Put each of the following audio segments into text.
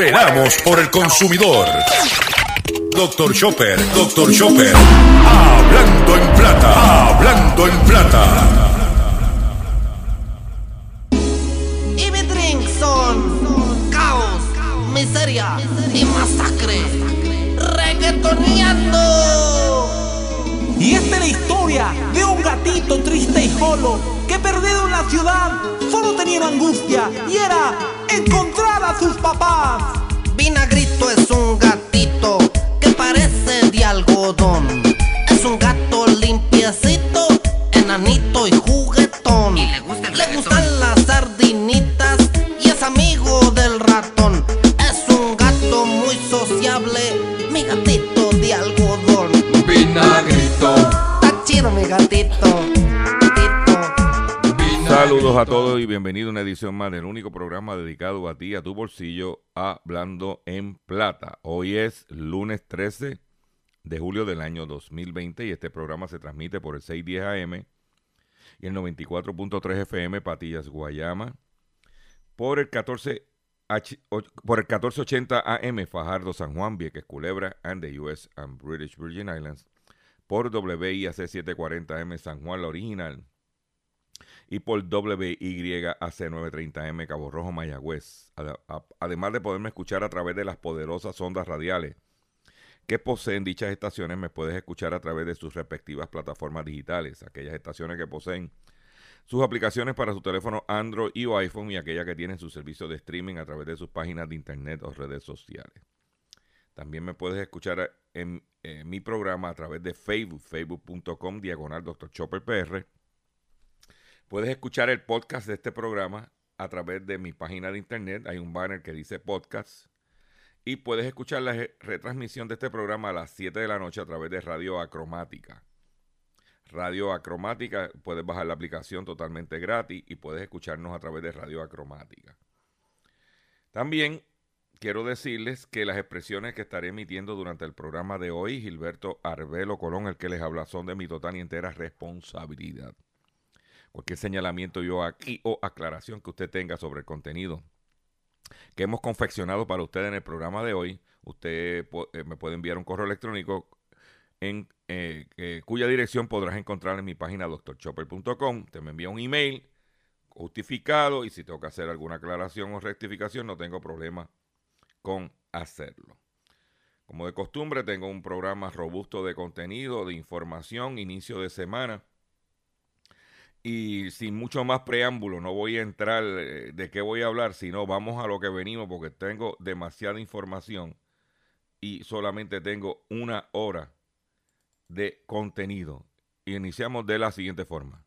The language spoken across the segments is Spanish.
Veramos por el consumidor. Doctor Chopper, Doctor Chopper. Hablando en plata, hablando en plata. Y mi drink son caos, miseria y masacre. Reggaetoneando. Y esta es la historia de un gatito triste y solo que perdido en la ciudad solo tenía angustia y era encontrar a sus papás. Vinagrito es un gatito que parece de algodón. Es un gato limpiecito, enanito y juguetón. le, gustan las sardinitas y es amigo del ratón. Es un gato muy sociable, mi gatito de algodón. Vinagrito, Está chido mi gatito. Saludos a todos y bienvenido a una edición más del único programa dedicado a ti, a tu bolsillo, hablando en plata. Hoy es lunes 13 de julio del año 2020 y este programa se transmite por el 610 AM y el 94.3 FM Patillas Guayama, por el 14 H- o- por el 1480 AM Fajardo San Juan, Vieques Culebra and the US and British Virgin Islands, por WIAC 740M San Juan la original y por WYAC 930M Cabo Rojo Mayagüez. Además de poderme escuchar a través de las poderosas ondas radiales que poseen dichas estaciones, me puedes escuchar a través de sus respectivas plataformas digitales, aquellas estaciones que poseen sus aplicaciones para su teléfono Android y o iPhone y aquellas que tienen su servicio de streaming a través de sus páginas de internet o redes sociales. También me puedes escuchar en, mi programa a través de Facebook, facebook.com, diagonal. Chopper PR. Puedes escuchar el podcast de este programa a través de mi página de internet. Hay un banner que dice podcast. Y puedes escuchar la retransmisión de este programa a las 7 de la noche a través de Radio Acromática. Radio Acromática, puedes bajar la aplicación totalmente gratis y puedes escucharnos a través de Radio Acromática. También quiero decirles que las expresiones que estaré emitiendo durante el programa de hoy, Gilberto Arbelo Colón, el que les habla, son de mi total y entera responsabilidad. Cualquier señalamiento yo aquí o aclaración que usted tenga sobre el contenido que hemos confeccionado para usted en el programa de hoy, usted eh, me puede enviar un correo electrónico en eh, eh, cuya dirección podrás encontrar en mi página drchopper.com. Te me envía un email justificado y si tengo que hacer alguna aclaración o rectificación no tengo problema con hacerlo. Como de costumbre tengo un programa robusto de contenido, de información, inicio de semana. Y sin mucho más preámbulo, no voy a entrar eh, de qué voy a hablar, sino vamos a lo que venimos porque tengo demasiada información y solamente tengo una hora de contenido. Iniciamos de la siguiente forma.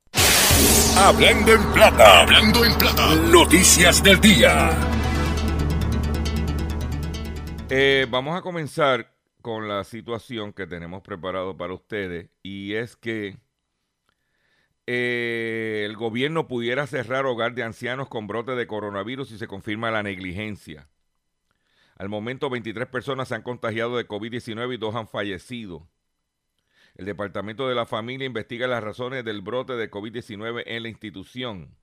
Hablando en plata, hablando en plata. Noticias del día. Eh, vamos a comenzar con la situación que tenemos preparado para ustedes y es que eh, el gobierno pudiera cerrar hogar de ancianos con brote de coronavirus si se confirma la negligencia. Al momento 23 personas se han contagiado de COVID-19 y dos han fallecido. El Departamento de la Familia investiga las razones del brote de COVID-19 en la institución.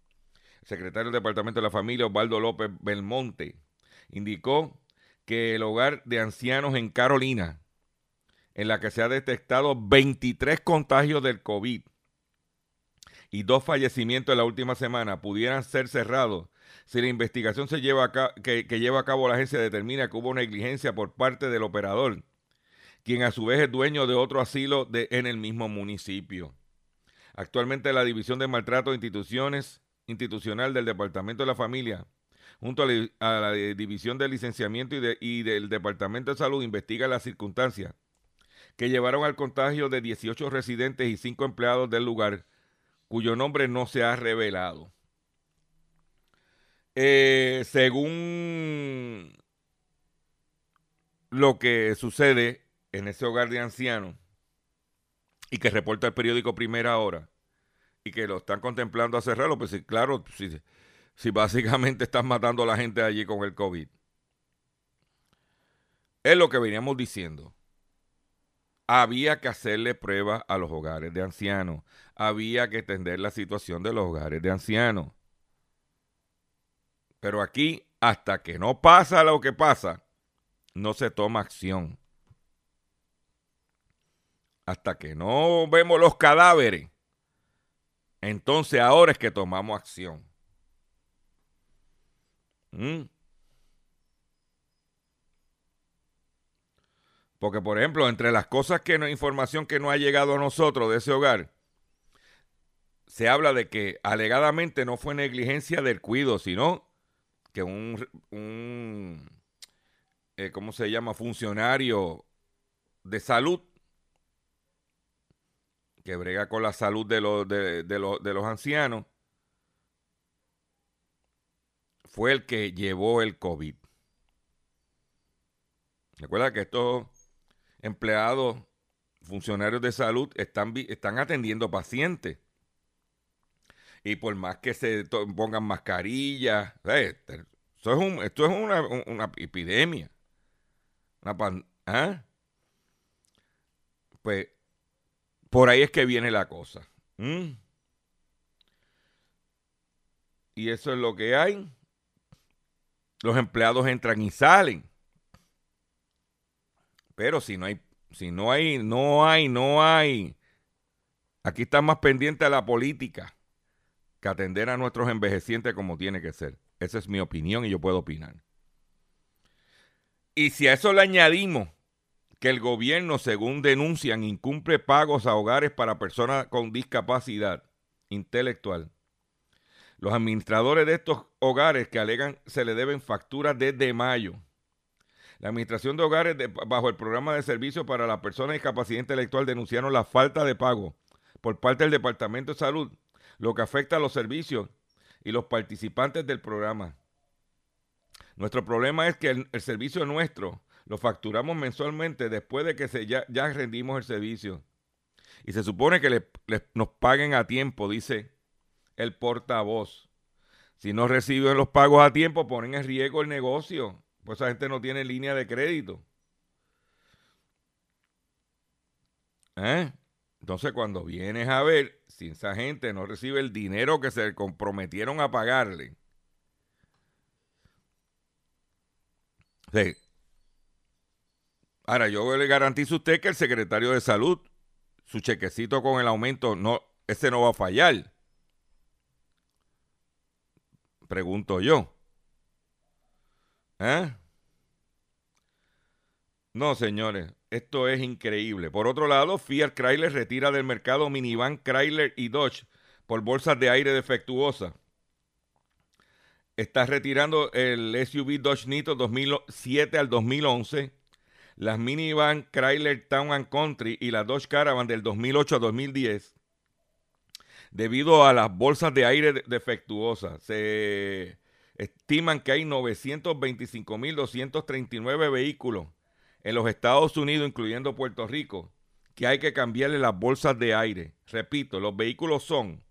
El secretario del Departamento de la Familia, Osvaldo López Belmonte, indicó que el hogar de ancianos en Carolina, en la que se ha detectado 23 contagios del COVID y dos fallecimientos en la última semana, pudieran ser cerrados si la investigación se lleva que, lleva a cabo la agencia determina que hubo negligencia por parte del operador, quien a su vez es dueño de otro asilo de- en el mismo municipio. Actualmente la División de Maltrato de Instituciones Institucional del Departamento de la Familia junto a la, División de Licenciamiento y, y del Departamento de Salud investiga las circunstancias que llevaron al contagio de 18 residentes y 5 empleados del lugar, cuyo nombre no se ha revelado. Eh, según lo que sucede en ese hogar de ancianos y que reporta el periódico Primera Hora y que lo están contemplando a cerrarlo, pues claro, si, si básicamente están matando a la gente allí con el COVID. Es lo que veníamos diciendo. Había que hacerle pruebas a los hogares de ancianos. Había que entender la situación de los hogares de ancianos. Pero aquí hasta que no pasa lo que pasa, no se toma acción. Hasta que no vemos los cadáveres, entonces ahora es que tomamos acción. ¿Mm? Porque, por ejemplo, entre las cosas que no, información que no ha llegado a nosotros de ese hogar, se habla de que alegadamente no fue negligencia del cuido, sino que un, un eh, ¿cómo se llama? Funcionario de salud que brega con la salud de los, de, los, de los ancianos, fue el que llevó el COVID. Recuerda que estos empleados, funcionarios de salud, están, están atendiendo pacientes. Y por más que se pongan mascarillas, esto es, un, esto es una, una epidemia. Una ¿ah? Pues por ahí es que viene la cosa. Y eso es lo que hay. Los empleados entran y salen. Pero si no hay, si no hay, no hay, no hay. Aquí está más pendiente a la política que atender a nuestros envejecientes como tiene que ser. Esa es mi opinión y yo puedo opinar. Y si a eso le añadimos que el gobierno, según denuncian, incumple pagos a hogares para personas con discapacidad intelectual. Los administradores de estos hogares que alegan se le deben facturas desde mayo. La administración de hogares bajo el programa de servicios para las personas con discapacidad intelectual denunciaron la falta de pago por parte del Departamento de Salud, lo que afecta a los servicios y los participantes del programa. Nuestro problema es que el, servicio nuestro lo facturamos mensualmente después de que se, ya, rendimos el servicio. Y se supone que nos paguen a tiempo, dice el portavoz. Si no reciben los pagos a tiempo, ponen en riesgo el negocio. Pues esa gente no tiene línea de crédito. ¿Eh? Entonces, cuando vienes a ver, si esa gente no recibe el dinero que se comprometieron a pagarle, Ahora, yo le garantizo a usted que el secretario de salud, su chequecito con el aumento, no, ese no va a fallar. Pregunto yo. ¿Eh? No, señores, esto es increíble. Por otro lado, Fiat Chrysler retira del mercado minivan Chrysler y Dodge por bolsas de aire defectuosas. Está retirando el SUV Dodge Nitro 2007 al 2011 las minivan Chrysler Town and Country y las Dodge Caravan del 2008 a 2010 debido a las bolsas de aire defectuosas. Se estiman que hay 925.239 vehículos en los Estados Unidos, incluyendo Puerto Rico, que hay que cambiarle las bolsas de aire. Repito, los vehículos son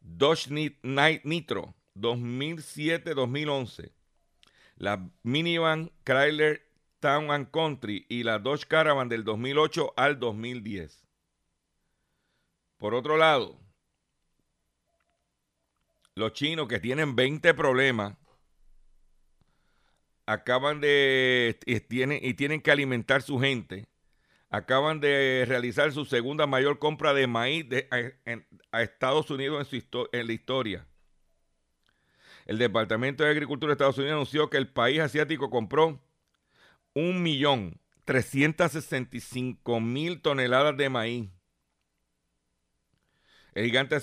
Dodge Nitro 2007-2011, la minivan Chrysler Town and Country y la Dodge Caravan del 2008 al 2010. Por otro lado, los chinos que tienen 20 problemas acaban de y tienen, y tienen que alimentar su gente. Acaban de realizar su segunda mayor compra de maíz a, Estados Unidos en, su en la historia. El Departamento de Agricultura de Estados Unidos anunció que el país asiático compró 1.365.000 toneladas de maíz. El gigante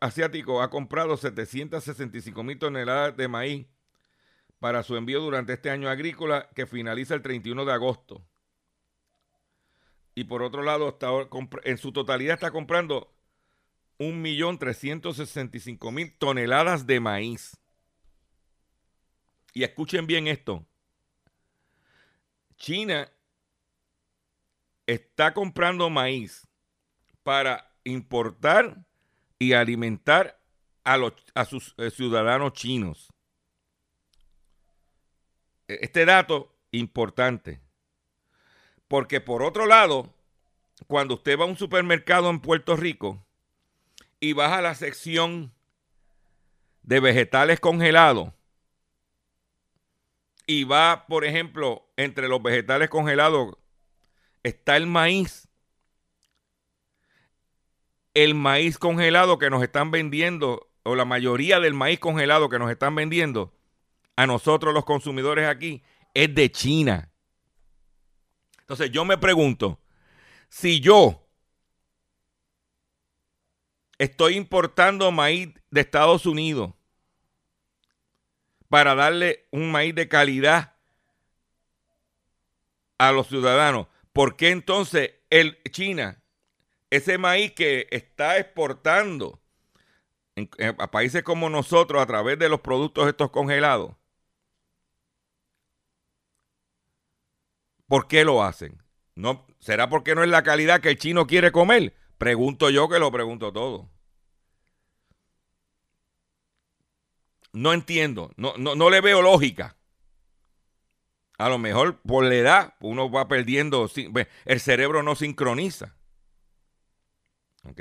asiático ha comprado 765.000 toneladas de maíz para su envío durante este año agrícola que finaliza el 31 de agosto. Y por otro lado, en su totalidad está comprando 1.365.000 toneladas de maíz. Y escuchen bien esto. China está comprando maíz para importar y alimentar a, los, a sus eh, ciudadanos chinos. E, este dato importante. Porque por otro lado, cuando usted va a un supermercado en Puerto Rico y baja a la sección de vegetales congelados, y va, por ejemplo, entre los vegetales congelados, está el maíz. El maíz congelado que nos están vendiendo, o la mayoría del maíz congelado que nos están vendiendo a nosotros los consumidores aquí, es de China. Entonces yo me pregunto, si yo estoy importando maíz de Estados Unidos para darle un maíz de calidad a los ciudadanos. ¿Por qué entonces el China, ese maíz que está exportando a países como nosotros a través de los productos estos congelados, ¿por qué lo hacen? ¿No, ¿Será porque no es la calidad que el chino quiere comer? Pregunto yo que lo pregunto todo. No entiendo, no, no, le veo lógica. A lo mejor por la edad uno va perdiendo, el cerebro no sincroniza. ¿Ok?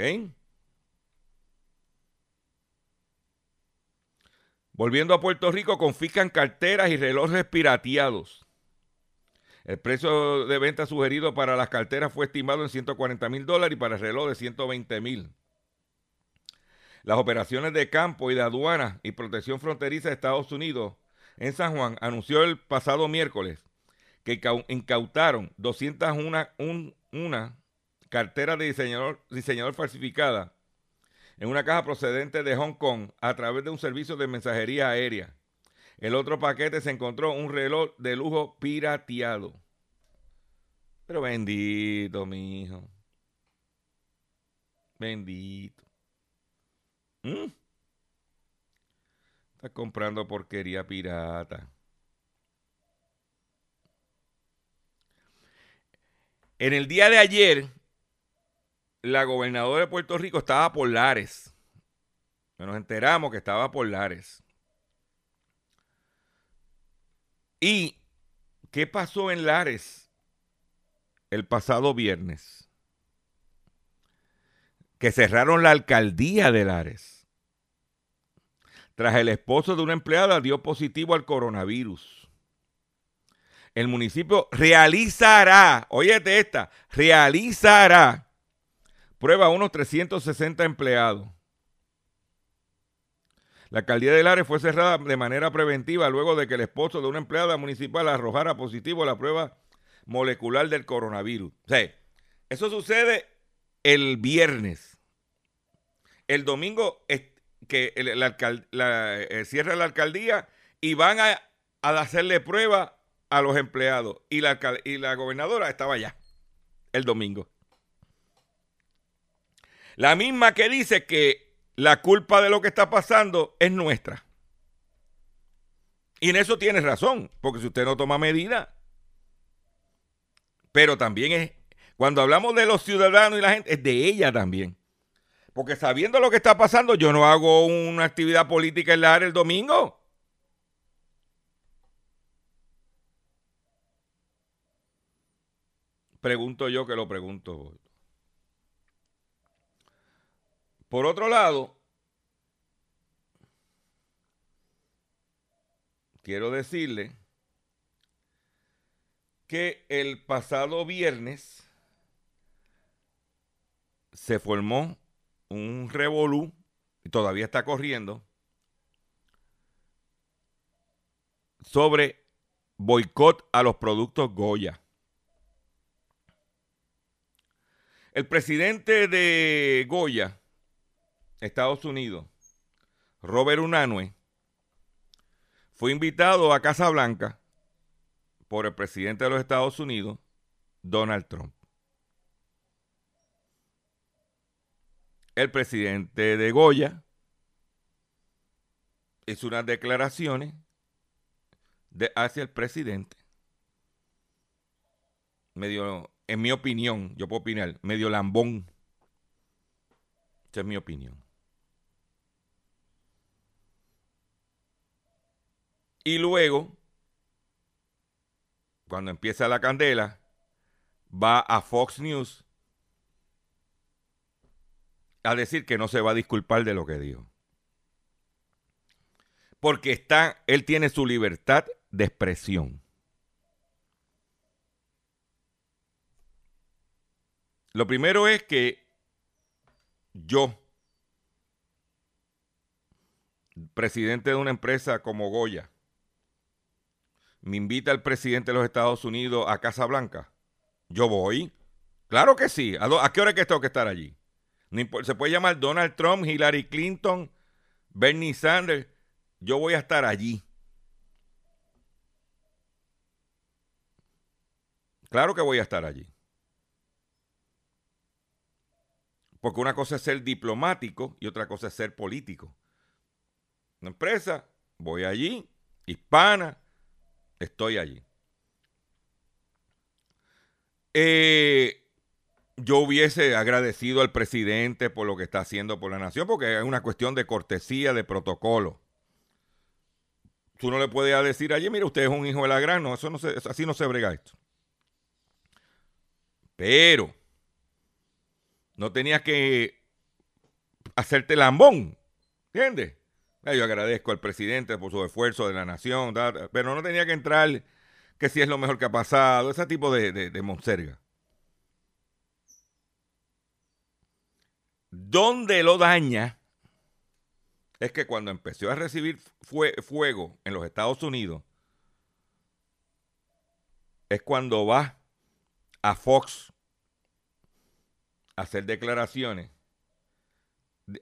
Volviendo a Puerto Rico, confiscan carteras y relojes pirateados. El precio de venta sugerido para las carteras fue estimado en 140 mil dólares y para el reloj de 120 mil. Las operaciones de campo y de aduana y protección fronteriza de Estados Unidos en San Juan anunció el pasado miércoles que incautaron 201 una cartera de diseñador, diseñador falsificada en una caja procedente de Hong Kong a través de un servicio de mensajería aérea. El otro paquete se encontró un reloj de lujo pirateado. Pero bendito, mi hijo. Bendito. ¿Mm? Estás comprando porquería pirata. En el día de ayer, la gobernadora de Puerto Rico estaba por Lares. Nos enteramos que estaba por Lares. ¿Y qué pasó en Lares el pasado viernes? Que cerraron la alcaldía de Lares tras el esposo de una empleada dio positivo al coronavirus. El municipio realizará, óyete esta, realizará prueba a unos 360 empleados. La alcaldía de Lares fue cerrada de manera preventiva luego de que el esposo de una empleada municipal arrojara positivo a la prueba molecular del coronavirus. O eso sucede el viernes. El domingo que la, eh, cierra la alcaldía y van a, hacerle prueba a los empleados. Y la, y la gobernadora estaba allá el domingo. La misma que dice que la culpa de lo que está pasando es nuestra. Y en eso tiene razón, porque si usted no toma medida. Pero también es, cuando hablamos de los ciudadanos y la gente, es de ella también. Porque sabiendo lo que está pasando, yo no hago una actividad política en la área el domingo. Pregunto yo que lo pregunto. Por otro lado, quiero decirle que el pasado viernes se formó un revolú, y todavía está corriendo, sobre boicot a los productos Goya. El presidente de Goya, Estados Unidos, Robert Unanue, fue invitado a Casa Blanca por el presidente de los Estados Unidos, Donald Trump. el presidente de Goya hizo unas declaraciones de, hacia el presidente. Medio, en mi opinión, yo puedo opinar, medio lambón. Esa es mi opinión. Y luego, cuando empieza la candela, va a Fox News a decir que no se va a disculpar de lo que dijo. Porque está, él tiene su libertad de expresión. Lo primero es que yo, presidente de una empresa como Goya, me invita el presidente de los Estados Unidos a Casa Blanca. Yo voy. Claro que sí. ¿A, qué hora es que tengo que estar allí? Se puede llamar Donald Trump, Hillary Clinton, Bernie Sanders. Yo voy a estar allí. Claro que voy a estar allí. Porque una cosa es ser diplomático y otra cosa es ser político. Una empresa, voy allí, hispana, estoy allí. Eh, yo hubiese agradecido al presidente por lo que está haciendo por la nación, porque es una cuestión de cortesía, de protocolo. Tú no le puedes decir allí, mire, usted es un hijo de la gran, no, eso no se, así no se brega esto. Pero no tenías que hacerte lambón, ¿entiendes? Yo agradezco al presidente por su esfuerzo de la nación, pero no tenía que entrar que si es lo mejor que ha pasado, ese tipo de, monserga. Donde lo daña es que cuando empezó a recibir fuego en los Estados Unidos, es cuando va a Fox hacer declaraciones,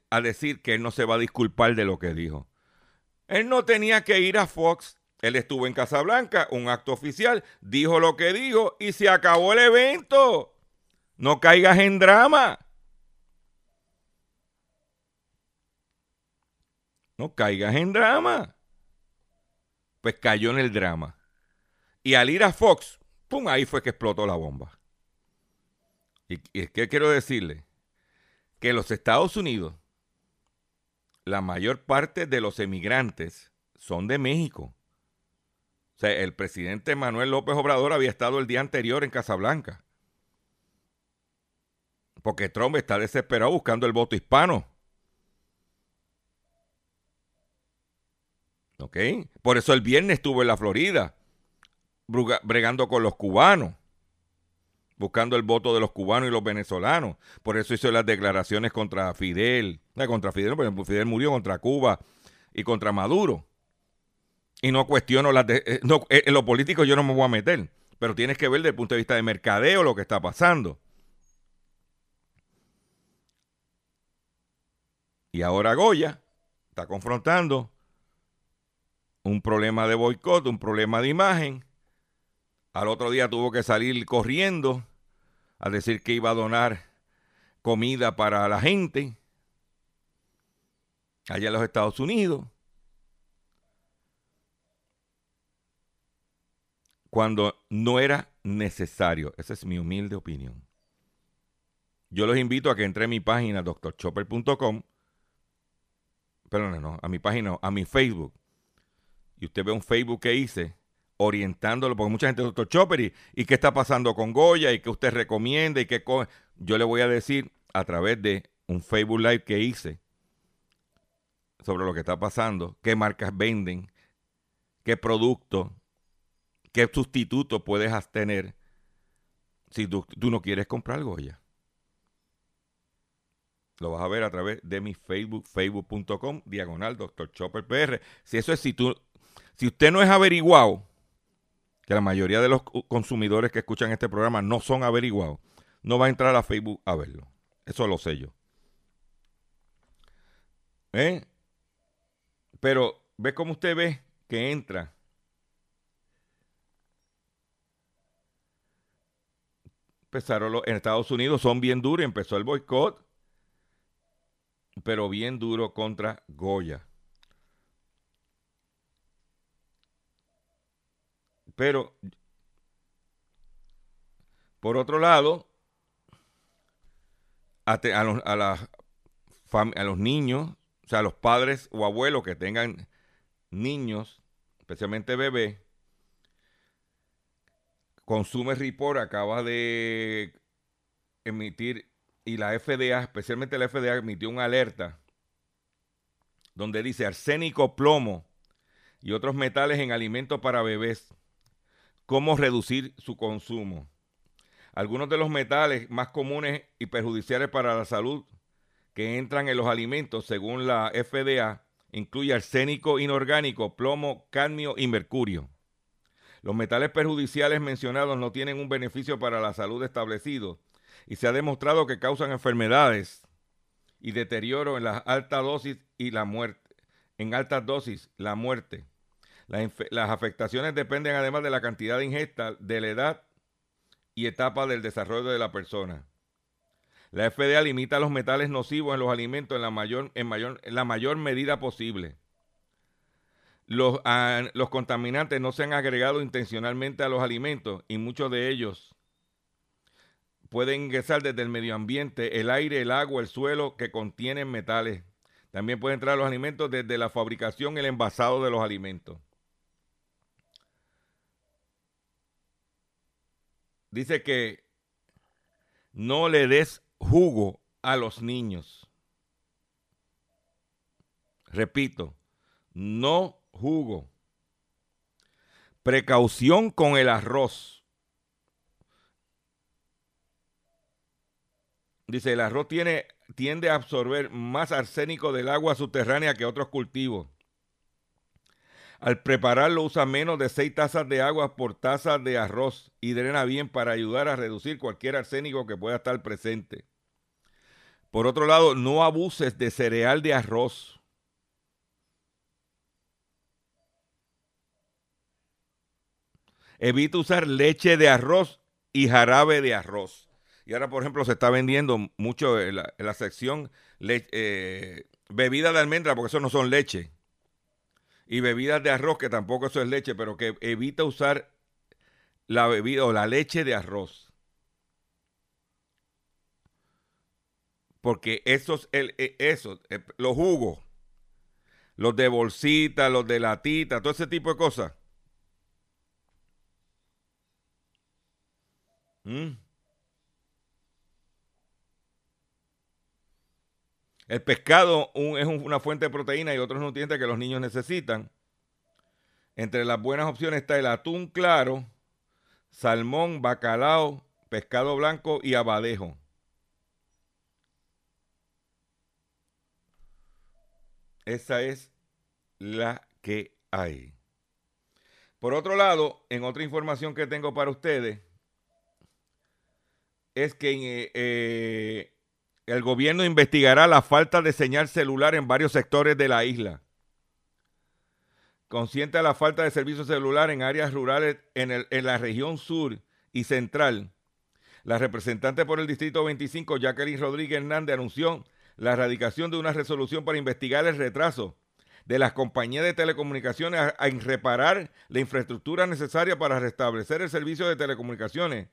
a decir que él no se va a disculpar de lo que dijo. Él no tenía que ir a Fox. Él estuvo en Casablanca, un acto oficial, dijo lo que dijo y se acabó el evento. No caigas en drama. No caigas en drama. Pues cayó en el drama. Y al ir a Fox, ¡pum! Ahí fue que explotó la bomba. Y, es que quiero decirle que los Estados Unidos, la mayor parte de los emigrantes son de México. O sea, el presidente Manuel López Obrador había estado el día anterior en Casablanca. Porque Trump está desesperado buscando el voto hispano. ¿Ok? Por eso el viernes estuvo en la Florida, bregando con los cubanos buscando el voto de los cubanos y los venezolanos. Por eso hizo las declaraciones contra Fidel, no, contra Fidel, porque Fidel murió contra Cuba y contra Maduro. Y no cuestiono las eh, no, eh, en lo político yo no me voy a meter, pero tienes que ver desde el punto de vista de mercadeo lo que está pasando. Y ahora Goya está confrontando un problema de boicot, un problema de imagen al otro día tuvo que salir corriendo a decir que iba a donar comida para la gente allá en los Estados Unidos. Cuando no era necesario. Esa es mi humilde opinión. Yo los invito a que entre a mi página doctorchopper.com. Perdón, no, a mi página, a mi Facebook. Y usted ve un Facebook que hice orientándolo, porque mucha gente, doctor Chopper, y, qué está pasando con Goya, y qué usted recomienda, y qué yo le voy a decir a través de un Facebook Live que hice sobre lo que está pasando, qué marcas venden, qué producto, qué sustituto puedes tener si tú, no quieres comprar Goya. Lo vas a ver a través de mi Facebook, facebook.com, diagonal, doctor Chopper PR. Si eso es, si tú, si usted no es averiguado, que la mayoría de los consumidores que escuchan este programa no son averiguados, no va a entrar a Facebook a verlo. Eso lo sé yo. ¿Eh? Pero ve cómo usted ve que entra. Empezaron en Estados Unidos, son bien duros, empezó el boicot, pero bien duro contra Goya. Pero, por otro lado, a, los, niños, o sea, a los padres o abuelos que tengan niños, especialmente bebés, Consume Report acaba de emitir, y la FDA, especialmente la FDA, emitió una alerta donde dice arsénico, plomo y otros metales en alimentos para bebés. Cómo reducir su consumo. Algunos de los metales más comunes y perjudiciales para la salud que entran en los alimentos, según la FDA, incluye arsénico inorgánico, plomo, cadmio y mercurio. Los metales perjudiciales mencionados no tienen un beneficio para la salud establecido y se ha demostrado que causan enfermedades y deterioro en las altas dosis y la muerte. En altas dosis, la muerte. Las afectaciones dependen además de la cantidad de ingesta, de la edad y etapa del desarrollo de la persona. La FDA limita los metales nocivos en los alimentos en la mayor, en mayor, la mayor medida posible. Los, ah, los, contaminantes no se han agregado intencionalmente a los alimentos y muchos de ellos pueden ingresar desde el medio ambiente, el aire, el agua, el suelo que contienen metales. También pueden entrar los alimentos desde la fabricación el envasado de los alimentos. Dice que no le des jugo a los niños. Repito, no jugo. Precaución con el arroz. Dice, el arroz tiene, tiende a absorber más arsénico del agua subterránea que otros cultivos. Al prepararlo usa menos de 6 tazas de agua por taza de arroz y drena bien para ayudar a reducir cualquier arsénico que pueda estar presente. Por otro lado, no abuses de cereal de arroz. Evita usar leche de arroz y jarabe de arroz. Y ahora, por ejemplo, se está vendiendo mucho en la, sección eh, bebida de almendra, porque eso no son leche y bebidas de arroz, que tampoco eso es leche, pero que evita usar la bebida o la leche de arroz. Porque esos, el, e, esos eh, los jugos, los de bolsita, los de latita, todo ese tipo de cosas. ¿Mm? El pescado es una fuente de proteína y otros nutrientes que los niños necesitan. Entre las buenas opciones está el atún claro, salmón, bacalao, pescado blanco y abadejo. Esa es la que hay. Por otro lado, en otra información que tengo para ustedes, es que eh, eh el gobierno investigará la falta de señal celular en varios sectores de la isla. Consciente de la falta de servicio celular en áreas rurales en, la región sur y central, la representante por el Distrito 25, Jacqueline Rodríguez Hernández, anunció la erradicación de una resolución para investigar el retraso de las compañías de telecomunicaciones en reparar la infraestructura necesaria para restablecer el servicio de telecomunicaciones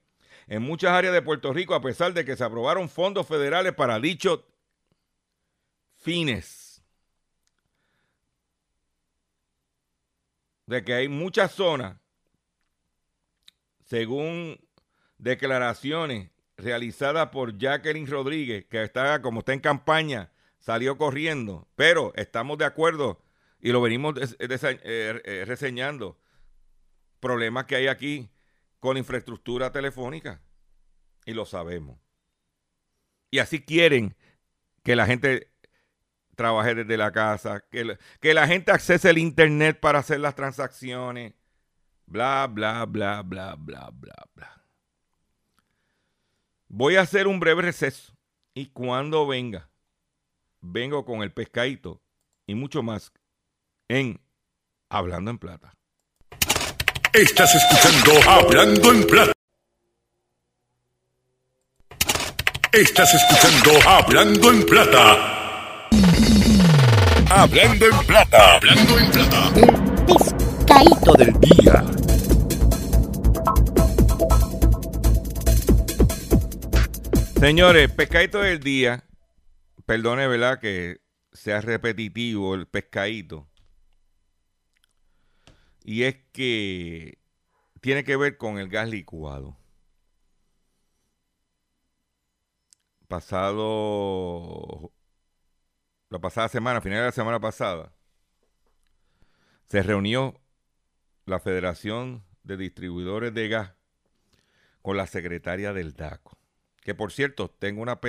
en muchas áreas de Puerto Rico, a pesar de que se aprobaron fondos federales para dichos fines. De que hay muchas zonas, según declaraciones realizadas por Jacqueline Rodríguez, que está, como está en campaña, salió corriendo, pero estamos de acuerdo y lo venimos eh, eh, reseñando. Problemas que hay aquí con infraestructura telefónica. Y lo sabemos. Y así quieren que la gente trabaje desde la casa, que, que la gente accese el Internet para hacer las transacciones. Bla, bla, bla, bla, bla, bla, bla. Voy a hacer un breve receso. Y cuando venga, vengo con el pescadito y mucho más en Hablando en Plata. Estás escuchando Hablando en Plata. Estás escuchando Hablando en Plata. Hablando en Plata. Hablando en Plata. El pescadito del día. Señores, pescadito del día. Perdone, ¿verdad? Que sea repetitivo el pescadito. Y es que tiene que ver con el gas licuado. Pasado, la pasada semana, final de la semana pasada, se reunió la Federación de Distribuidores de Gas con la secretaria del DACO. Que por cierto, tengo una,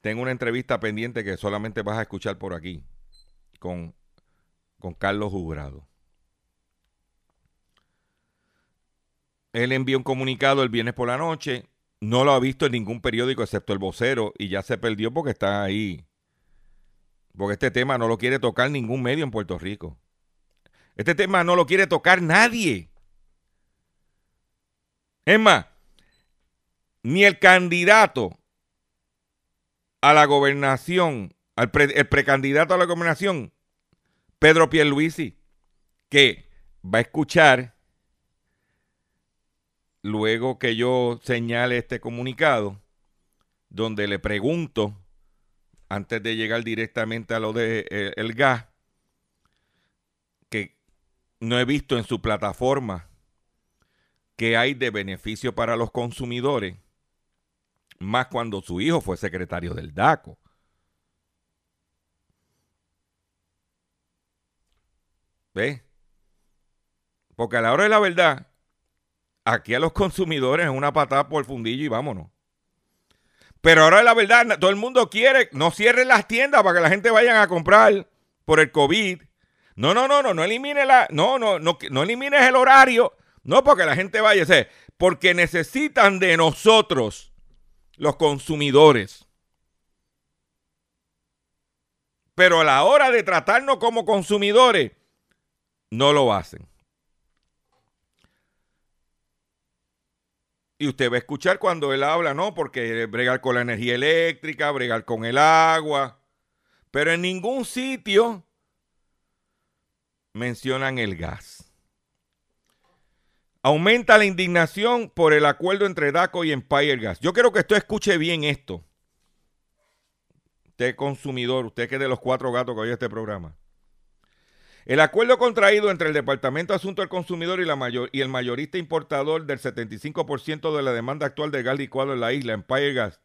tengo una entrevista pendiente que solamente vas a escuchar por aquí con, con Carlos Jurado. Él envió un comunicado el viernes por la noche. No lo ha visto en ningún periódico excepto el vocero y ya se perdió porque está ahí. Porque este tema no lo quiere tocar ningún medio en Puerto Rico. Este tema no lo quiere tocar nadie. Es más, ni el candidato a la gobernación, el precandidato a la gobernación, Pedro Pierluisi, que va a escuchar luego que yo señale este comunicado, donde le pregunto, antes de llegar directamente a lo de, eh, gas, que no he visto en su plataforma que hay de beneficio para los consumidores, más cuando su hijo fue secretario del DACO. ¿Ves? Porque a la hora de la verdad, aquí a los consumidores es una patada por el fundillo y vámonos. Pero ahora la verdad, todo el mundo quiere, no cierren las tiendas para que la gente vaya a comprar por el COVID. No, no, no, no, no elimine la, no, no, no, no elimines el horario. No porque la gente vaya, a porque necesitan de nosotros, los consumidores. Pero a la hora de tratarnos como consumidores, no lo hacen. Y usted va a escuchar cuando él habla, ¿no? Porque bregar con la energía eléctrica, bregar con el agua. Pero en ningún sitio mencionan el gas. Aumenta la indignación por el acuerdo entre DACO y Empire Gas. Yo quiero que usted escuche bien esto. Usted consumidor, usted que es de los cuatro gatos que oye este programa. El acuerdo contraído entre el Departamento de Asuntos del Consumidor y, mayor, y el mayorista importador del 75% de la demanda actual de gas licuado en la isla, Empire Gas,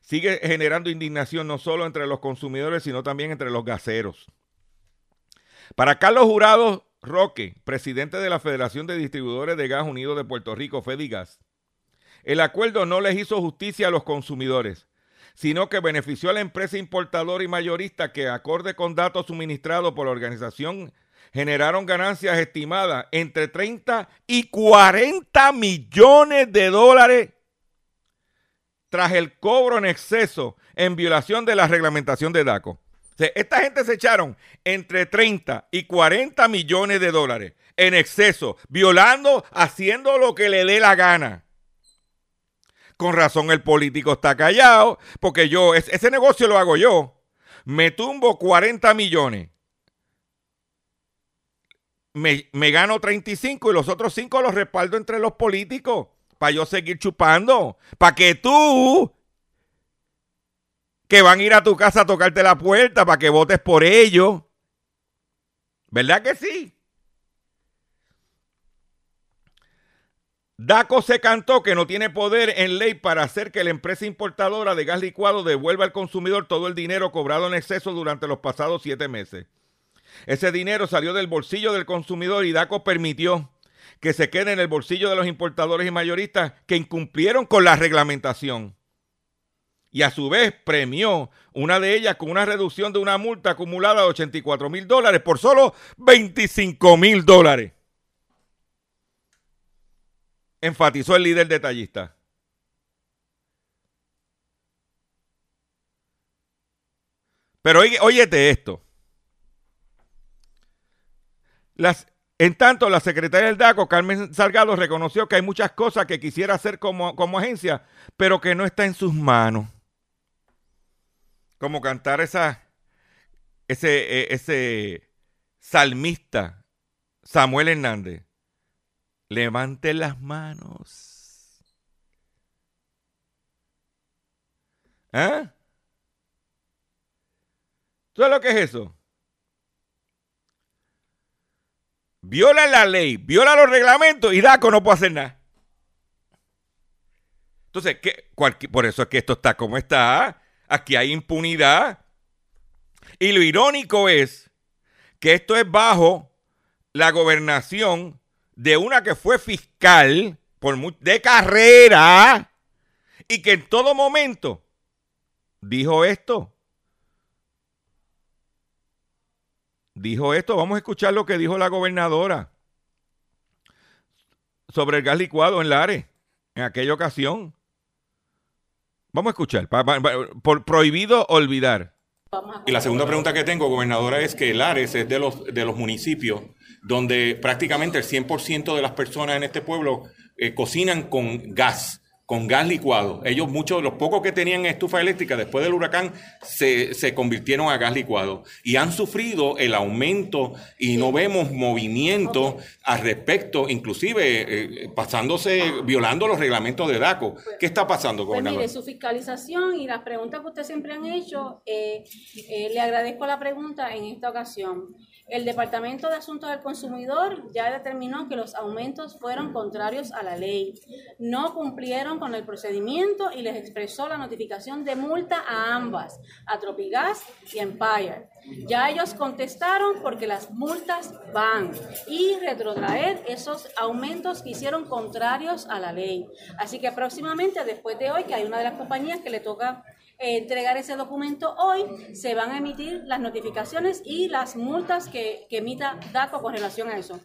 sigue generando indignación no solo entre los consumidores, sino también entre los gaseros. Para Carlos Jurado Roque, presidente de la Federación de Distribuidores de Gas Unidos de Puerto Rico, Fedigas, el acuerdo no les hizo justicia a los consumidores sino que benefició a la empresa importadora y mayorista que, acorde con datos suministrados por la organización, generaron ganancias estimadas entre 30 y 40 millones de dólares tras el cobro en exceso en violación de la reglamentación de DACO. esta gente se echaron entre 30 y 40 millones de dólares en exceso, violando, haciendo lo que le dé la gana. Con razón el político está callado, porque yo, ese negocio lo hago yo. Me tumbo 40 millones. Me, me, gano 35 y los otros 5 los respaldo entre los políticos para yo seguir chupando. Para que tú, que van a ir a tu casa a tocarte la puerta para que votes por ellos. ¿Verdad que sí? DACO se cantó que no tiene poder en ley para hacer que la empresa importadora de gas licuado devuelva al consumidor todo el dinero cobrado en exceso durante los pasados siete meses. Ese dinero salió del bolsillo del consumidor y DACO permitió que se quede en el bolsillo de los importadores y mayoristas que incumplieron con la reglamentación. Y a su vez premió una de ellas con una reducción de una multa acumulada de 84 mil dólares por solo 25 mil dólares enfatizó el líder detallista. Pero óyete esto. En tanto, la secretaria del DACO, Carmen Salgado, reconoció que hay muchas cosas que quisiera hacer como, como agencia, pero que no está en sus manos. Como cantar esa, ese, e, ese salmista Samuel Hernández. Levante las manos. ¿Ah? ¿Tú sabes lo que es eso? Viola la ley, viola los reglamentos y DACO no puede hacer nada. Entonces, por eso es que esto está como está. Aquí hay impunidad. Y lo irónico es que esto es bajo la gobernación de una que fue fiscal por de carrera y que en todo momento dijo esto. Dijo esto, vamos a escuchar lo que dijo la gobernadora sobre el gas licuado en Lares en aquella ocasión. Vamos a escuchar, por prohibido olvidar. Y la segunda pregunta que tengo, gobernadora, es que Lares es de los, de los municipios donde prácticamente el 100% de las personas en este pueblo eh, cocinan con gas con gas licuado. Ellos, muchos, los pocos que tenían estufa eléctrica después del huracán, se, se, convirtieron a gas licuado y han sufrido el aumento y no vemos movimiento al respecto, inclusive eh, pasándose, violando los reglamentos de DACO. ¿Qué está pasando, pues mire, su fiscalización y las preguntas que ustedes siempre han hecho, eh, eh, le agradezco la pregunta en esta ocasión. El Departamento de Asuntos del Consumidor ya determinó que los aumentos fueron contrarios a la ley. No cumplieron con el procedimiento y les expresó la notificación de multa a ambas, a Tropigas y Empire. Ya ellos contestaron porque las multas van y retrotraer esos aumentos que hicieron contrarios a la ley. Así que próximamente, después de hoy, que hay una de las compañías que le toca entregar ese documento hoy, se van a emitir las notificaciones y las multas que, emita DACO con relación a eso.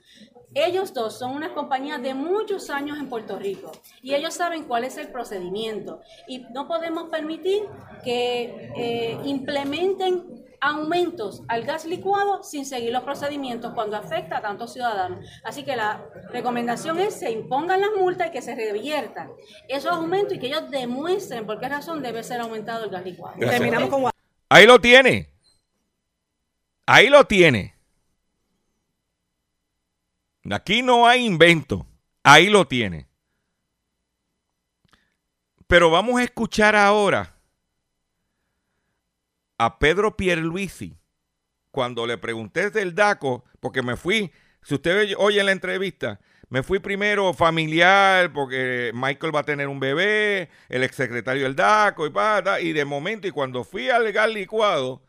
Ellos dos son una compañía de muchos años en Puerto Rico y ellos saben cuál es el procedimiento y no podemos permitir que eh, implementen aumentos al gas licuado sin seguir los procedimientos cuando afecta a tantos ciudadanos. Así que la recomendación es que se impongan las multas y que se reviertan esos aumentos y que ellos demuestren por qué razón debe ser aumentado el gas licuado. Terminamos con... Ahí lo tiene. Ahí lo tiene. Aquí no hay invento. Ahí lo tiene. Pero vamos a escuchar ahora a Pedro Pierluisi cuando le pregunté del DACO, porque me fui, si usted oye la entrevista, me fui primero familiar porque Michael va a tener un bebé, el exsecretario del DACO y pata, y de momento, y cuando fui al legal licuado,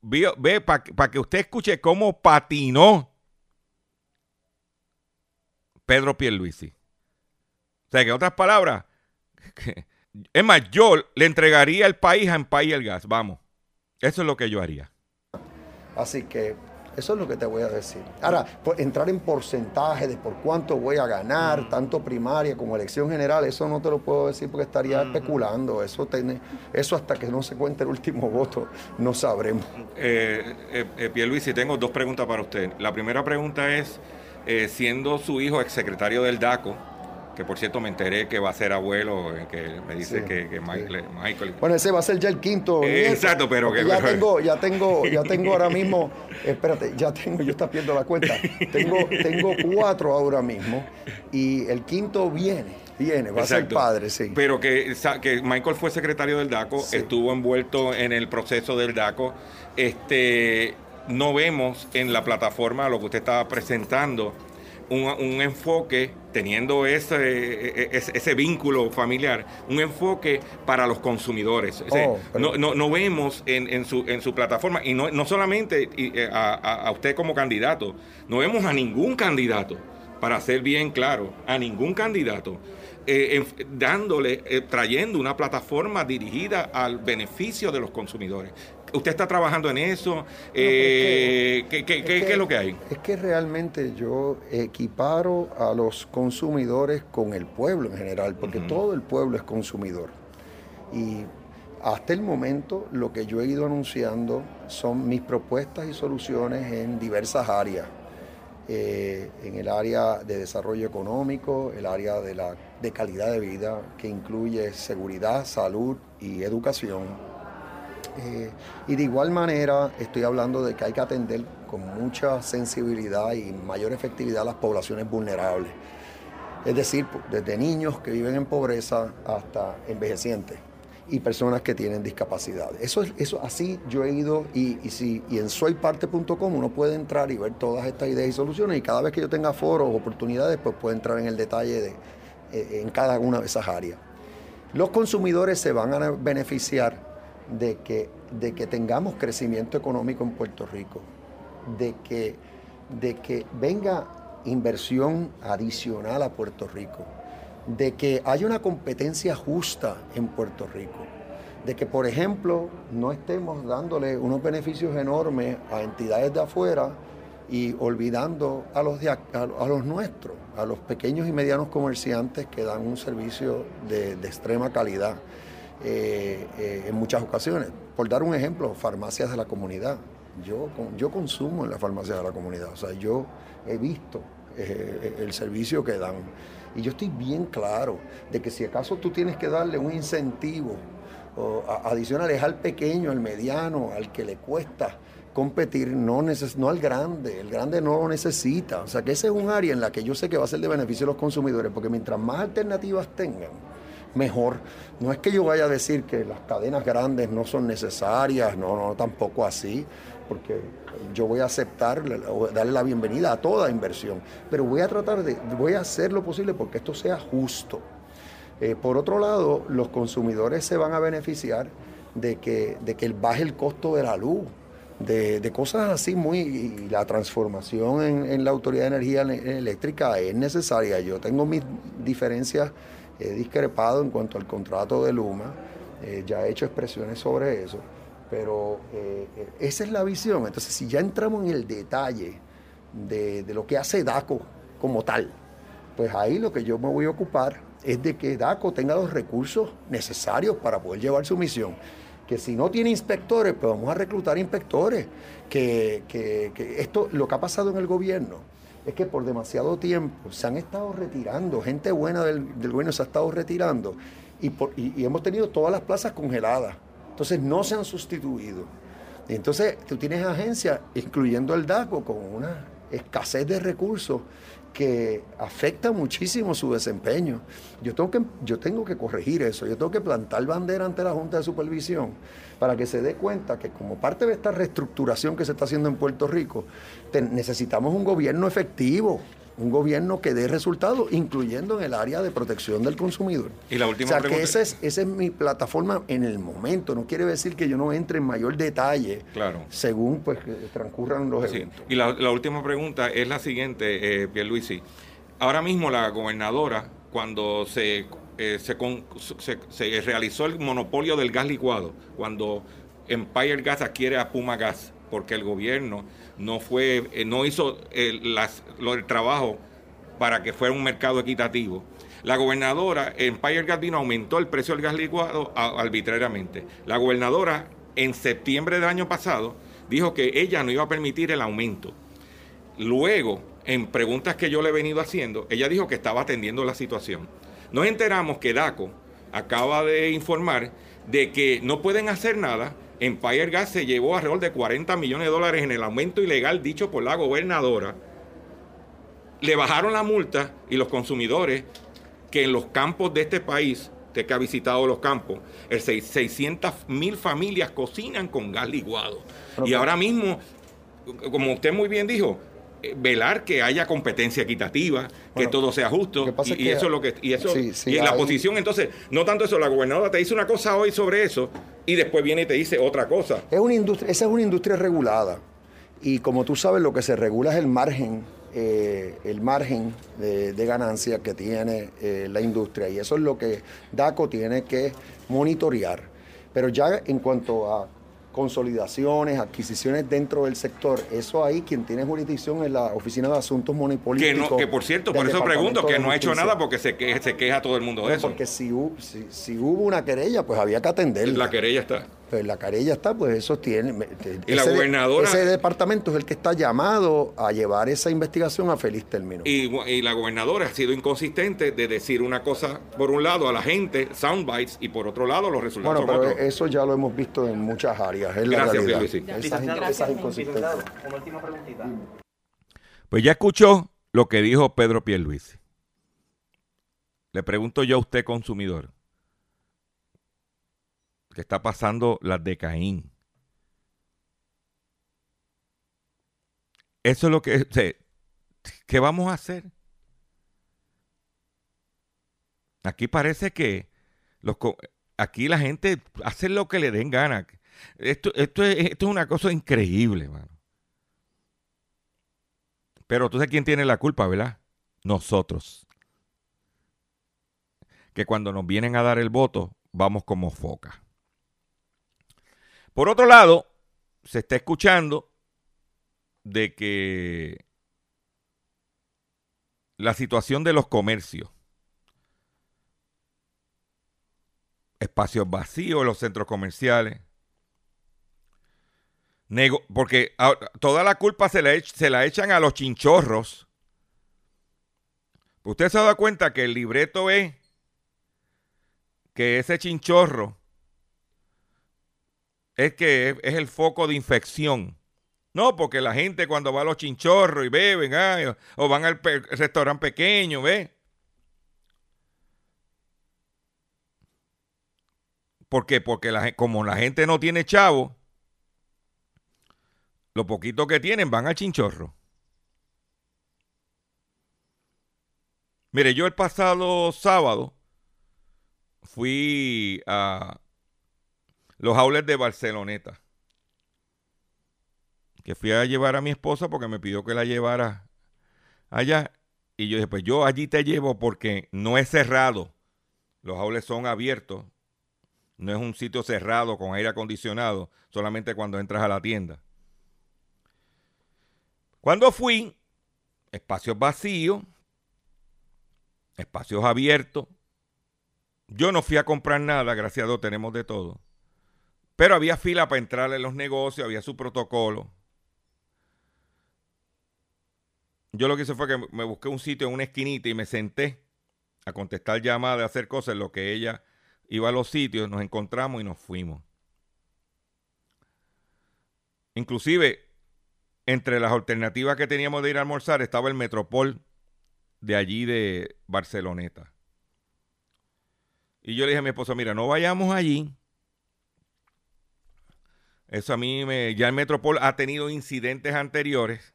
ve para que usted escuche cómo patinó Pedro Pierluisi. O sea, que en otras palabras, es más, yo le entregaría el país a Empire el gas, vamos. Eso es lo que yo haría. Así que eso es lo que te voy a decir. Ahora, entrar en porcentaje de por cuánto voy a ganar, tanto primaria como elección general, eso no te lo puedo decir porque estaría especulando. Eso, tiene, eso hasta que no se cuente el último voto, no sabremos. Eh, eh, eh tengo dos preguntas para usted. La primera pregunta es, eh, siendo su hijo exsecretario del DACO, que por cierto me enteré que va a ser abuelo, eh, que me dice que, Michael, Bueno, ese va a ser ya el quinto. Eh, exacto, pero que... Ya tengo, ya tengo, ya tengo ahora mismo, espérate, ya tengo, yo está viendo la cuenta, tengo, tengo cuatro ahora mismo y el quinto viene. Viene, va a ser padre, sí. Pero que, que Michael fue secretario del DACO, estuvo envuelto en el proceso del DACO. Este, no vemos en la plataforma lo que usted estaba presentando un, enfoque, teniendo ese, e, e, ese, vínculo familiar, un enfoque para los consumidores. Oh, no, vemos en, su, en su plataforma, y no, solamente eh, a, usted como candidato, no vemos a ningún candidato, para ser bien claro, a ningún candidato. Eh, dándole, eh, trayendo una plataforma dirigida al beneficio de los consumidores usted está trabajando en eso. Eh, ¿qué, es lo que hay? Es que realmente yo equiparo a los consumidores con el pueblo en general, porque todo el pueblo es consumidor. Y hasta el momento lo que yo he ido anunciando son mis propuestas y soluciones en diversas áreas. Eh, en el área de desarrollo económico, el área de, la, de calidad de vida, que incluye seguridad, salud y educación eh, y de igual manera estoy hablando de que hay que atender con mucha sensibilidad y mayor efectividad a las poblaciones vulnerables. Es decir, desde niños que viven en pobreza hasta envejecientes y personas que tienen discapacidad. Eso, eso así yo he ido y, y, si, y en soyparte.com uno puede entrar y ver todas estas ideas y soluciones y cada vez que yo tenga foros o oportunidades pues puedo entrar en el detalle de, eh, en cada una de esas áreas. Los consumidores se van a beneficiar de que, de que tengamos crecimiento económico en Puerto Rico, de que de que venga inversión adicional a Puerto Rico, de que haya una competencia justa en Puerto Rico, de que, por ejemplo, no estemos dándole unos beneficios enormes a entidades de afuera y olvidando a los, de, a, a los nuestros, a los pequeños y medianos comerciantes que dan un servicio de, de extrema calidad eh, eh, en muchas ocasiones. Por dar un ejemplo, farmacias de la comunidad. Yo, yo consumo en las farmacias de la comunidad, o sea, yo he visto eh, el servicio que dan. Y yo estoy bien claro de que si acaso tú tienes que darle un incentivo adicional es al pequeño, al mediano, al que le cuesta competir, no, neces no al grande, el grande no lo necesita. O sea que ese es un área en la que yo sé que va a ser de beneficio a los consumidores, porque mientras más alternativas tengan, mejor. No es que yo vaya a decir que las cadenas grandes no son necesarias, no, no, tampoco así, porque yo voy a aceptar, darle la bienvenida a toda inversión, pero voy a tratar de, voy a hacer lo posible porque esto sea justo. Eh, por otro lado, los consumidores se van a beneficiar de que, de que baje el costo de la luz. De, cosas así muy y la transformación en, en, la autoridad de energía eléctrica es necesaria. Yo tengo mis diferencias, he discrepado en cuanto al contrato de Luma, eh, ya he hecho expresiones sobre eso, pero eh, esa es la visión. Entonces, si ya entramos en el detalle de, de lo que hace DACO como tal, pues ahí lo que yo me voy a ocupar es de que DACO tenga los recursos necesarios para poder llevar su misión que si no tiene inspectores, pues vamos a reclutar inspectores. Que, que, que, esto, lo que ha pasado en el gobierno es que por demasiado tiempo se han estado retirando, gente buena del, del gobierno se ha estado retirando y, por, y, hemos tenido todas las plazas congeladas. Entonces no se han sustituido. Y entonces tú tienes agencias, incluyendo el DACO, con una escasez de recursos que afecta muchísimo su desempeño. Yo tengo, que, yo tengo que corregir eso, yo tengo que plantar bandera ante la Junta de Supervisión para que se dé cuenta que como parte de esta reestructuración que se está haciendo en Puerto Rico, necesitamos un gobierno efectivo, un gobierno que dé resultados, incluyendo en el área de protección del consumidor. Y la última o sea, pregunta. que esa es, esa es mi plataforma en el momento. No quiere decir que yo no entre en mayor detalle claro. según pues transcurran los sí. eventos. Y la, la, última pregunta es la siguiente, eh, Pierluisi. Ahora mismo la gobernadora, cuando se, eh, se, realizó el monopolio del gas licuado, cuando Empire Gas adquiere a Puma Gas, porque el gobierno no fue eh, no hizo lo, el trabajo para que fuera un mercado equitativo. La gobernadora, Empire Gas vino, aumentó el precio del gas licuado arbitrariamente. La gobernadora, en septiembre del año pasado, dijo que ella no iba a permitir el aumento. Luego, en preguntas que yo le he venido haciendo, ella dijo que estaba atendiendo la situación. Nos enteramos que DACO acaba de informar de que no pueden hacer nada Empire Gas se llevó alrededor de 40 millones de dólares en el aumento ilegal dicho por la gobernadora. Le bajaron la multa y los consumidores que en los campos de este país, usted que ha visitado los campos, el 600 mil familias cocinan con gas licuado. Y ahora mismo, como usted muy bien dijo, velar que haya competencia equitativa, bueno, que todo sea justo y, y, eso es lo que y eso sí, sí, y en la hay... posición entonces no tanto eso la gobernadora te dice una cosa hoy sobre eso y después viene y te dice otra cosa. Es una industria, esa es una industria regulada y como tú sabes lo que se regula es el margen eh, el margen de, de, ganancia que tiene eh, la industria y eso es lo que DACO tiene que monitorear. Pero ya en cuanto a consolidaciones, adquisiciones dentro del sector. Eso ahí quien tiene jurisdicción es la Oficina de Asuntos Monopolísticos. Que, no, que por cierto, por eso pregunto, que no ha hecho nada porque se, que, se queja todo el mundo de no, eso. Porque si, si, si, hubo una querella, pues había que atenderla. La querella está. Pues la querella está, pues eso tiene. Y ese, la gobernadora. Ese departamento es el que está llamado a llevar esa investigación a feliz término. Y, y, la gobernadora ha sido inconsistente de decir una cosa por un lado a la gente, soundbites, y por otro lado los resultados bueno, pero otros. eso ya lo hemos visto en muchas áreas. Es Gracias, la realidad. Sí. Esas, esas inconsistencias. Como última preguntita. Pues ya escuchó lo que dijo Pedro Pierluisi. Le pregunto yo a usted, consumidor que está pasando las de Caín. Eso es lo que... ¿Qué vamos a hacer? Aquí parece que los, aquí la gente hace lo que le den gana. Esto, esto, es, esto es una cosa increíble, mano. Pero tú sabes quién tiene la culpa, ¿verdad? Nosotros. Que cuando nos vienen a dar el voto, vamos como foca. Por otro lado, se está escuchando de que la situación de los comercios, espacios vacíos en los centros comerciales, porque toda la culpa se la, se la echan a los chinchorros. Usted se ha dado cuenta que el libreto es que ese chinchorro es que es, el foco de infección. No, porque la gente cuando va a los chinchorros y beben, o van al restaurante pequeño, ¿ve? ¿Por qué? Porque la, como la gente no tiene chavo, lo poquito que tienen van al chinchorro. Mire, yo el pasado sábado fui a los aules de Barceloneta. Que fui a llevar a mi esposa porque me pidió que la llevara allá. Y yo dije, pues yo allí te llevo porque no es cerrado. Los aules son abiertos. No es un sitio cerrado con aire acondicionado, solamente cuando entras a la tienda. Cuando fui, espacios vacíos, espacios abiertos. Yo no fui a comprar nada, gracias a Dios tenemos de todo. Pero había fila para entrar en los negocios, había su protocolo. Yo lo que hice fue que me busqué un sitio en una esquinita y me senté a contestar llamadas, a hacer cosas lo que ella iba a los sitios, nos encontramos y nos fuimos. Inclusive, entre las alternativas que teníamos de ir a almorzar estaba el Metropol de allí de Barceloneta. Y yo le dije a mi esposa, mira, no vayamos allí eso a mí me. Ya el Metropol ha tenido incidentes anteriores.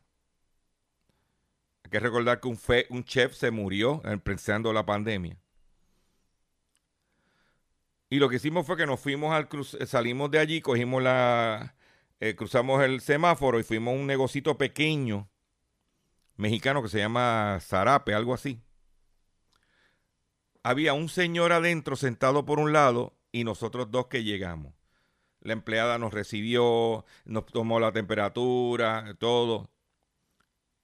Hay que recordar que un, un chef se murió empezando la pandemia. Y lo que hicimos fue que nos fuimos al cruz, salimos de allí, cogimos la, eh, cruzamos el semáforo y fuimos a un negocito pequeño mexicano que se llama Zarape, algo así. Había un señor adentro sentado por un lado y nosotros dos que llegamos. La empleada nos recibió, nos tomó la temperatura, todo.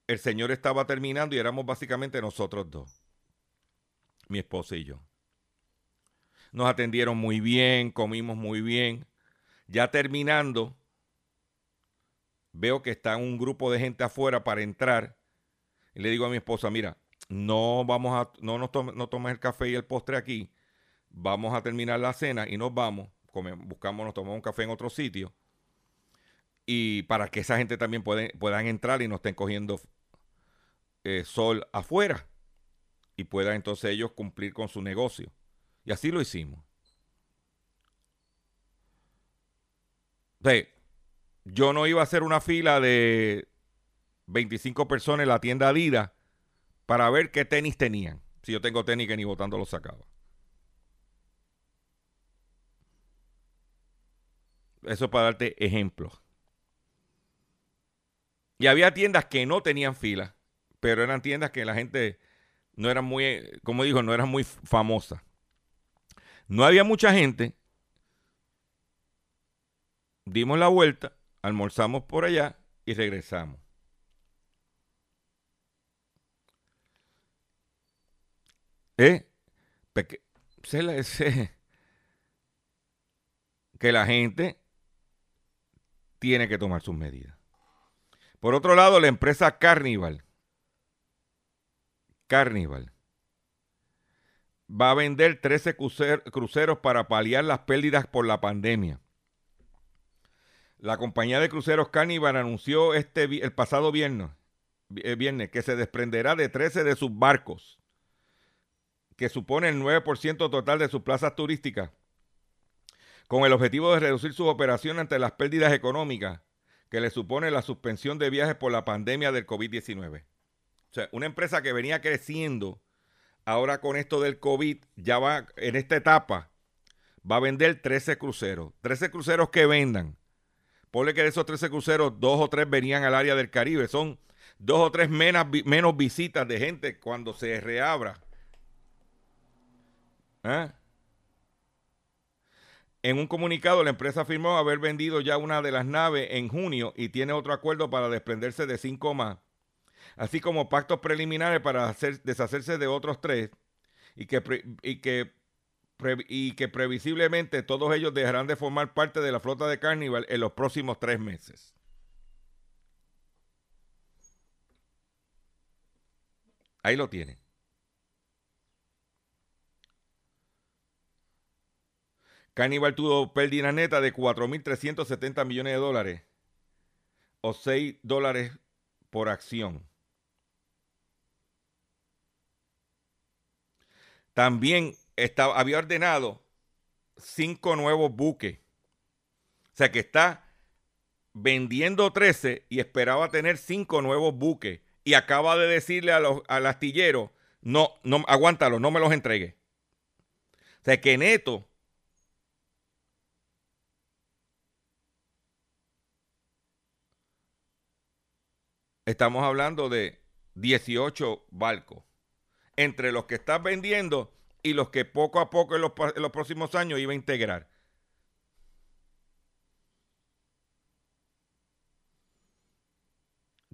El señor estaba terminando y éramos básicamente nosotros dos, mi esposa y yo. Nos atendieron muy bien, comimos muy bien. Ya terminando, veo que está un grupo de gente afuera para entrar. Y le digo a mi esposa, mira, no vamos a, no nos no tomes el café y el postre aquí. Vamos a terminar la cena y nos vamos buscamos, nos tomamos un café en otro sitio. Y para que esa gente también puedan entrar y no estén cogiendo eh, sol afuera. Y puedan entonces ellos cumplir con su negocio. Y así lo hicimos. yo no iba a hacer una fila de 25 personas en la tienda Adidas para ver qué tenis tenían. Si yo tengo tenis que ni votando los sacaba. Eso para darte ejemplos. Y había tiendas que no tenían fila, pero eran tiendas que la gente no era muy, como dijo, no eran muy famosas. No había mucha gente. Dimos la vuelta, almorzamos por allá y regresamos. ¿Eh? que la gente tiene que tomar sus medidas. Por otro lado, la empresa Carnival, Carnival, va a vender 13 cruceros para paliar las pérdidas por la pandemia. La compañía de cruceros Carnival anunció este, el pasado viernes, eh, viernes que se desprenderá de 13 de sus barcos, que supone el 9% total de sus plazas turísticas con el objetivo de reducir su operación ante las pérdidas económicas que le supone la suspensión de viajes por la pandemia del COVID-19. O sea, una empresa que venía creciendo, ahora con esto del COVID, ya va en esta etapa, va a vender 13 cruceros. 13 cruceros que vendan. Ponle que de esos 13 cruceros, dos o tres venían al área del Caribe. Son dos o tres menos, menos visitas de gente cuando se reabra. ¿Ah? En un comunicado, la empresa afirmó haber vendido ya una de las naves en junio y tiene otro acuerdo para desprenderse de cinco más, así como pactos preliminares para hacer, deshacerse de otros tres y que, y, que, y que previsiblemente todos ellos dejarán de formar parte de la flota de Carnival en los próximos tres meses. Ahí lo tiene. Carnival tuvo pérdida neta de 4.370 millones de dólares o 6 dólares por acción. También estaba, había ordenado cinco nuevos buques. O sea que está vendiendo 13 y esperaba tener cinco nuevos buques. Y acaba de decirle a los, al astillero, no, no, aguántalo, no me los entregue. O sea que neto estamos hablando de 18 barcos. Entre los que estás vendiendo y los que poco a poco en los, próximos años iba a integrar.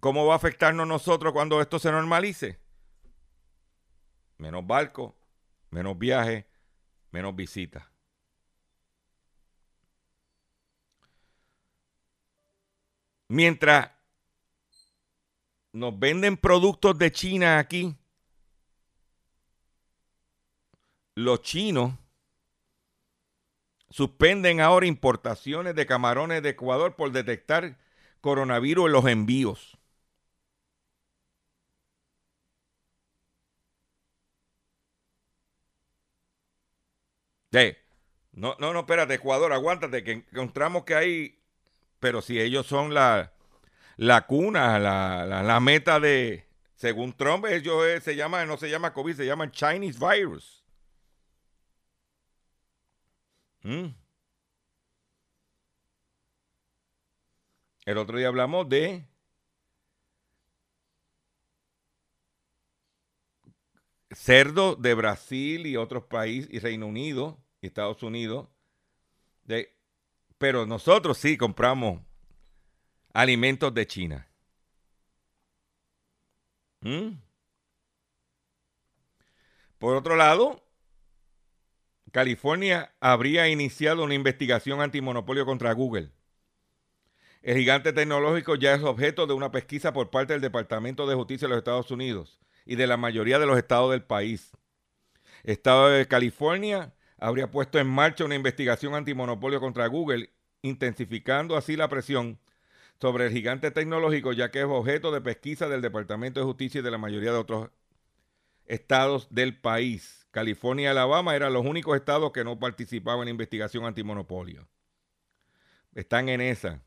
¿Cómo va a afectarnos nosotros cuando esto se normalice? Menos barcos, menos viajes, menos visitas. Mientras nos venden productos de China aquí, los chinos suspenden ahora importaciones de camarones de Ecuador por detectar coronavirus en los envíos. No, no, no, espérate, Ecuador, aguántate, que encontramos que hay, pero si ellos son la, la cuna, la, la, meta de, según Trump, ellos eh, se llama, no se llama COVID, se llama Chinese virus. Mm. El otro día hablamos de cerdo de Brasil y otros países, y Reino Unido y Estados Unidos. De, pero nosotros sí compramos alimentos de China. ¿Mm? Por otro lado, California habría iniciado una investigación antimonopolio contra Google. El gigante tecnológico ya es objeto de una pesquisa por parte del Departamento de Justicia de los Estados Unidos y de la mayoría de los estados del país. Estado de California habría puesto en marcha una investigación antimonopolio contra Google, intensificando así la presión sobre el gigante tecnológico, ya que es objeto de pesquisa del Departamento de Justicia y de la mayoría de otros estados del país. California y Alabama eran los únicos estados que no participaban en investigación antimonopolio. Están en esa.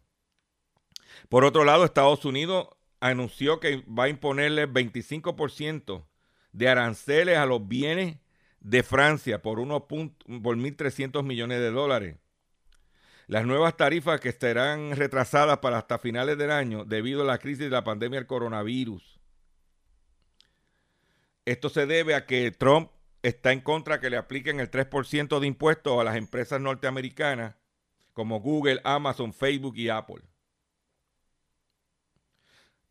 Por otro lado, Estados Unidos anunció que va a imponerle 25% de aranceles a los bienes de Francia por, por 1.300 millones de dólares. Las nuevas tarifas que estarán retrasadas para hasta finales del año debido a la crisis de la pandemia del coronavirus. Esto se debe a que Trump está en contra que le apliquen el 3% de impuestos a las empresas norteamericanas como Google, Amazon, Facebook y Apple.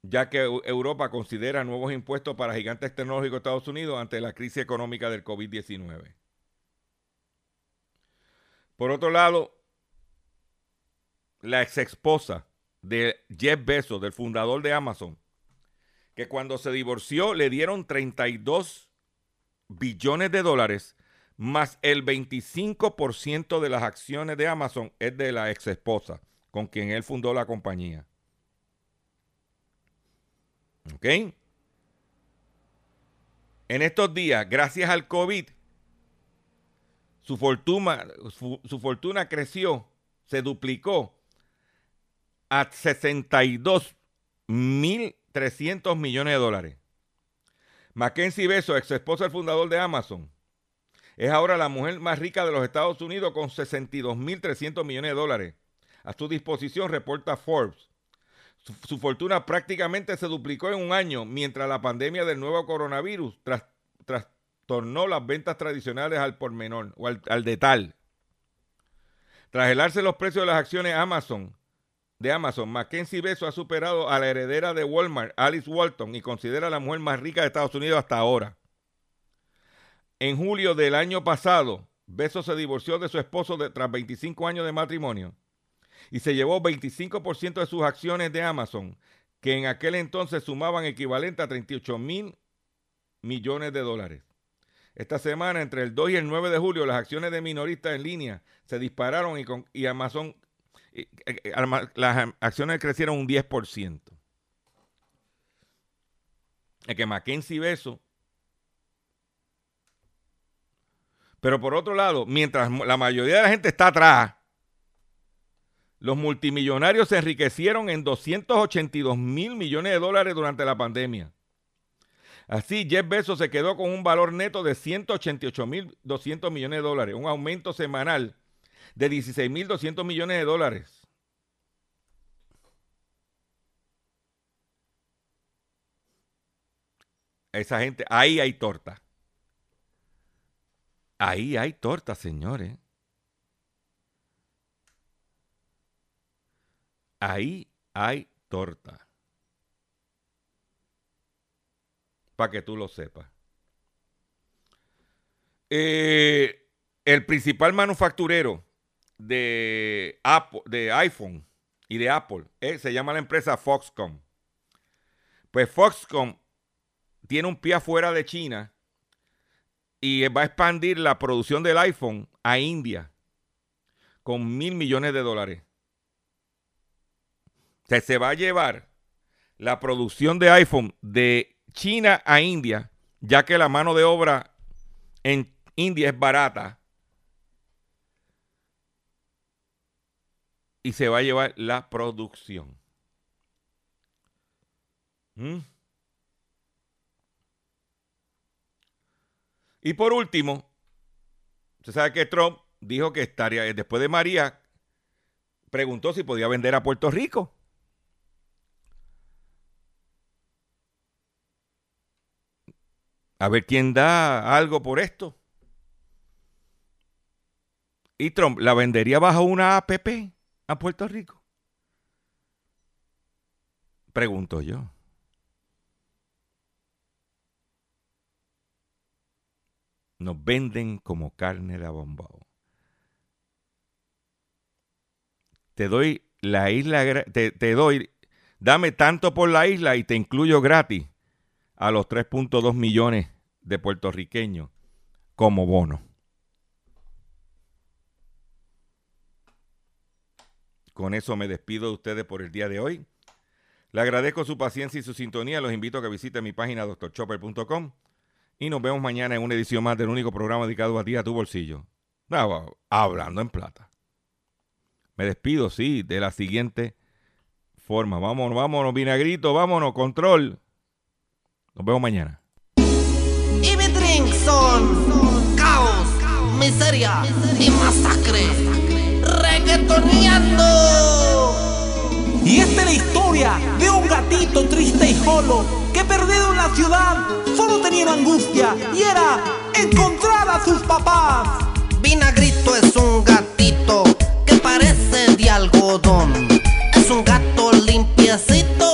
Ya que Europa considera nuevos impuestos para gigantes tecnológicos de Estados Unidos ante la crisis económica del COVID-19. Por otro lado, la ex esposa de Jeff Bezos, del fundador de Amazon, que cuando se divorció le dieron 32 billones de dólares, más el 25% de las acciones de Amazon es de la ex esposa, con quien él fundó la compañía. ¿Ok? En estos días, gracias al COVID, su fortuna, su fortuna creció, se duplicó a 62.300 millones de dólares. Mackenzie Beso, ex esposa del fundador de Amazon, es ahora la mujer más rica de los Estados Unidos con 62.300 millones de dólares. A su disposición, reporta Forbes. Su, fortuna prácticamente se duplicó en un año mientras la pandemia del nuevo coronavirus tras- trastornó las ventas tradicionales al por menor o al, al de tal. Tras helarse los precios de las acciones Amazon, de Amazon, Mackenzie Beso ha superado a la heredera de Walmart, Alice Walton, y considera la mujer más rica de Estados Unidos hasta ahora. En julio del año pasado, Bezos se divorció de su esposo tras 25 años de matrimonio y se llevó 25% de sus acciones de Amazon, que en aquel entonces sumaban equivalente a 38 mil millones de dólares. Esta semana, entre el 2 y el 9 de julio, las acciones de minoristas en línea se dispararon y, y Amazon, las acciones crecieron un 10%. Es que Mackenzie Beso. Pero por otro lado, mientras la mayoría de la gente está atrás, los multimillonarios se enriquecieron en 282 mil millones de dólares durante la pandemia. Así, Jeff Bezos se quedó con un valor neto de 188 mil 200 millones de dólares, un aumento semanal de 16 mil 200 millones de dólares. Esa gente, ahí hay torta. Ahí hay torta, señores. Ahí hay torta. Para que tú lo sepas. Eh, el principal manufacturero de, Apple, de iPhone y de Apple eh, se llama la empresa Foxconn. Pues Foxconn tiene un pie afuera de China y va a expandir la producción del iPhone a India con mil millones de dólares. Se va a llevar la producción de iPhone de China a India, ya que la mano de obra en India es barata. Y se va a llevar la producción. ¿Mm? Y por último, usted sabe que Trump dijo que estaría, después de María, preguntó si podía vender a Puerto Rico. A ver quién da algo por esto. Y Trump la vendería bajo una APP a Puerto Rico. Pregunto yo. Nos venden como carne de abombao. Te doy la isla, te, te doy, dame tanto por la isla y te incluyo gratis a los 3.2 millones de puertorriqueños como bono. Con eso me despido de ustedes por el día de hoy. Le agradezco su paciencia y su sintonía. Los invito a que visiten mi página doctorchopper.com y nos vemos mañana en una edición más del único programa dedicado a ti, a tu bolsillo. Hablando en plata. Me despido, sí, de la siguiente forma. Vámonos, vámonos, vinagrito, vámonos, control. Nos vemos mañana. Y mi son caos, miseria y masacre. Y esta es la historia de un gatito triste y solo que perdido en la ciudad solo tenía angustia y era encontrar a sus papás. Vinagrito es un gatito que parece de algodón. Es un gato limpiecito,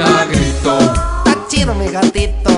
algodón. Vinagrito, Está chido mi gatito.